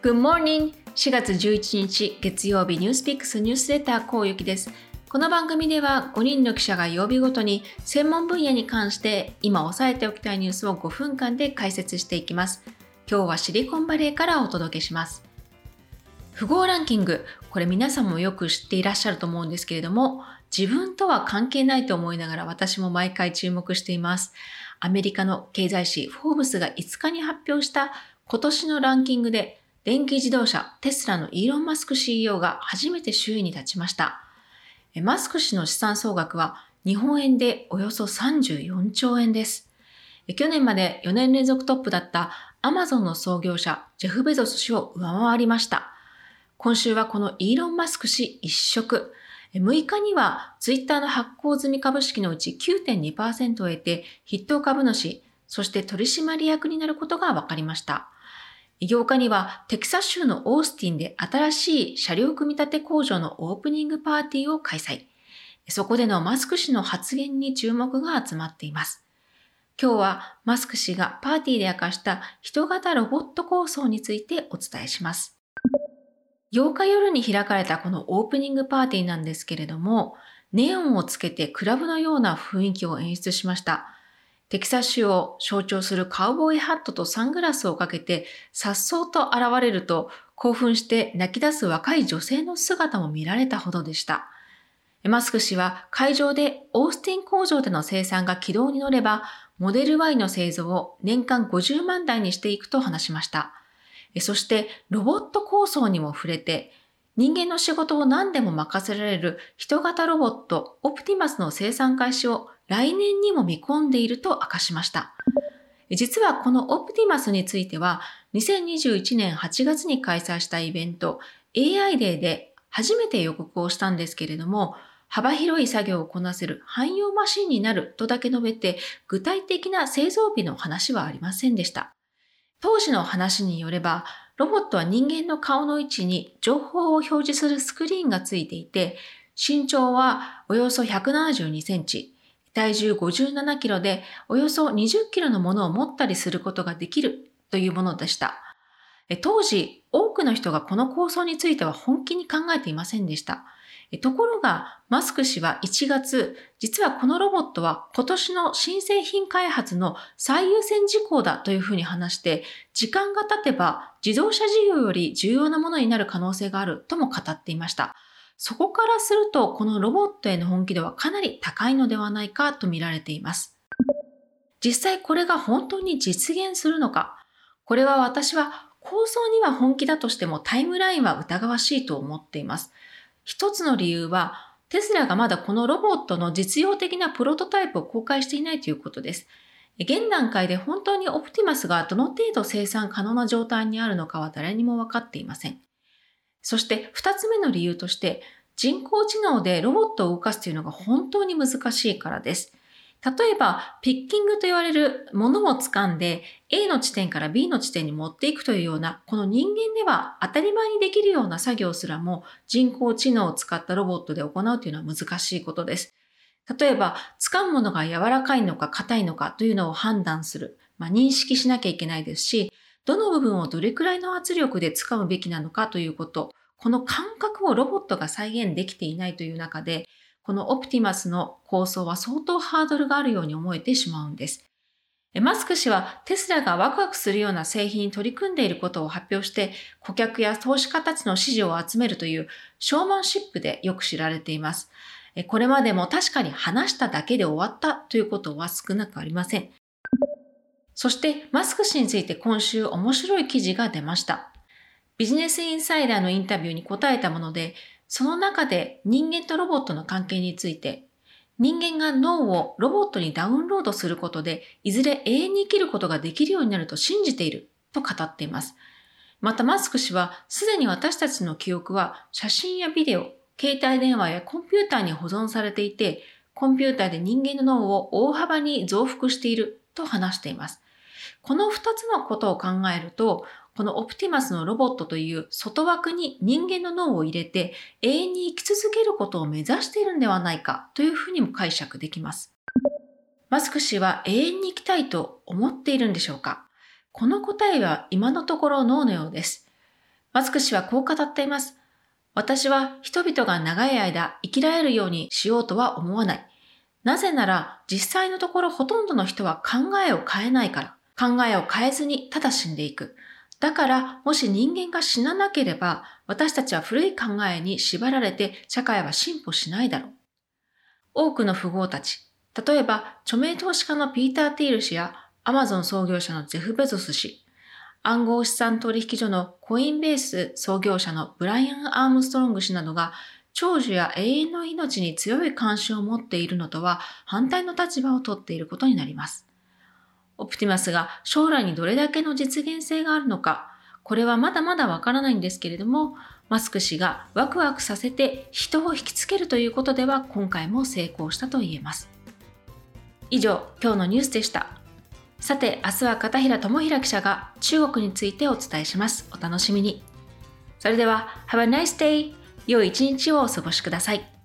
Good morning! 4月11日月曜日ニュースピックスニュースレターこうゆきです。この番組では5人の記者が曜日ごとに専門分野に関して今押さえておきたいニュースを5分間で解説していきます。今日はシリコンバレーからお届けします。富豪ランキング、これ皆さんもよく知っていらっしゃると思うんですけれども、自分とは関係ないと思いながら私も毎回注目しています。アメリカの経済誌フォーブスが5日に発表した今年のランキングで電気自動車テスラのイーロン・マスク CEO が初めて首位に立ちました。マスク氏の資産総額は日本円でおよそ34兆円です。去年まで4年連続トップだったアマゾンの創業者ジェフ・ベゾス氏を上回りました。今週はこのイーロン・マスク氏一色。6日にはツイッターの発行済み株式のうち9.2%を得て筆頭株主、そして取締役になることが分かりました。8日にはテキサス州のオースティンで新しい車両組み立て工場のオープニングパーティーを開催。そこでのマスク氏の発言に注目が集まっています。今日はマスク氏がパーティーで明かした人型ロボット構想についてお伝えします。8日夜に開かれたこのオープニングパーティーなんですけれども、ネオンをつけてクラブのような雰囲気を演出しました。テキサス州を象徴するカウボーイハットとサングラスをかけて、颯爽と現れると、興奮して泣き出す若い女性の姿も見られたほどでした。マスク氏は会場でオースティン工場での生産が軌道に乗れば、モデル Y の製造を年間50万台にしていくと話しました。そしてロボット構想にも触れて、人間の仕事を何でも任せられる人型ロボットオプティマスの生産開始を来年にも見込んでいると明かしました。実はこのオプティマスについては2021年8月に開催したイベント AI デーで初めて予告をしたんですけれども幅広い作業をこなせる汎用マシンになるとだけ述べて具体的な製造日の話はありませんでした。当時の話によればロボットは人間の顔の位置に情報を表示するスクリーンがついていて身長はおよそ172センチ、体重57キロでおよそ20キロのものを持ったりすることができるというものでした。当時、多くの人がこの構想については本気に考えていませんでした。ところが、マスク氏は1月、実はこのロボットは今年の新製品開発の最優先事項だというふうに話して、時間が経てば自動車事業より重要なものになる可能性があるとも語っていました。そこからすると、このロボットへの本気度はかなり高いのではないかと見られています。実際これが本当に実現するのか、これは私は構想には本気だとしてもタイムラインは疑わしいと思っています。一つの理由は、テスラがまだこのロボットの実用的なプロトタイプを公開していないということです。現段階で本当にオプティマスがどの程度生産可能な状態にあるのかは誰にも分かっていません。そして二つ目の理由として、人工知能でロボットを動かすというのが本当に難しいからです。例えば、ピッキングと言われるものを掴んで A の地点から B の地点に持っていくというような、この人間では当たり前にできるような作業すらも人工知能を使ったロボットで行うというのは難しいことです。例えば、掴むものが柔らかいのか硬いのかというのを判断する、まあ、認識しなきゃいけないですし、どの部分をどれくらいの圧力で掴むべきなのかということ、この感覚をロボットが再現できていないという中で、このオプティマスの構想は相当ハードルがあるように思えてしまうんです。マスク氏はテスラがワクワクするような製品に取り組んでいることを発表して顧客や投資家たちの支持を集めるというショーマンシップでよく知られています。これまでも確かに話しただけで終わったということは少なくありません。そしてマスク氏について今週面白い記事が出ました。ビジネスインサイダーのインタビューに答えたもので、その中で人間とロボットの関係について、人間が脳をロボットにダウンロードすることで、いずれ永遠に生きることができるようになると信じていると語っています。またマスク氏は、すでに私たちの記憶は写真やビデオ、携帯電話やコンピューターに保存されていて、コンピューターで人間の脳を大幅に増幅していると話しています。この二つのことを考えると、このオプティマスのロボットという外枠に人間の脳を入れて永遠に生き続けることを目指しているんではないかというふうにも解釈できます。マスク氏は永遠に生きたいと思っているんでしょうか？この答えは今のところノーのようです。マスク氏はこう語っています。私は人々が長い間生きられるようにしようとは思わない。なぜなら実際のところほとんどの人は考えを変えないから。考えを変えずにただ死んでいく。だからもし人間が死ななければ私たちは古い考えに縛られて社会は進歩しないだろう。多くの富豪たち、例えば著名投資家のピーター・ティール氏やアマゾン創業者のゼフ・ベゾス氏、暗号資産取引所のコインベース創業者のブライアン・アームストロング氏などが長寿や永遠の命に強い関心を持っているのとは反対の立場をとっていることになります。オプティマスが将来にどれだけの実現性があるのか、これはまだまだわからないんですけれども、マスク氏がワクワクさせて人を引きつけるということでは今回も成功したと言えます。以上、今日のニュースでした。さて、明日は片平智平記者が中国についてお伝えします。お楽しみに。それでは、Have a nice day! 良い一日をお過ごしください。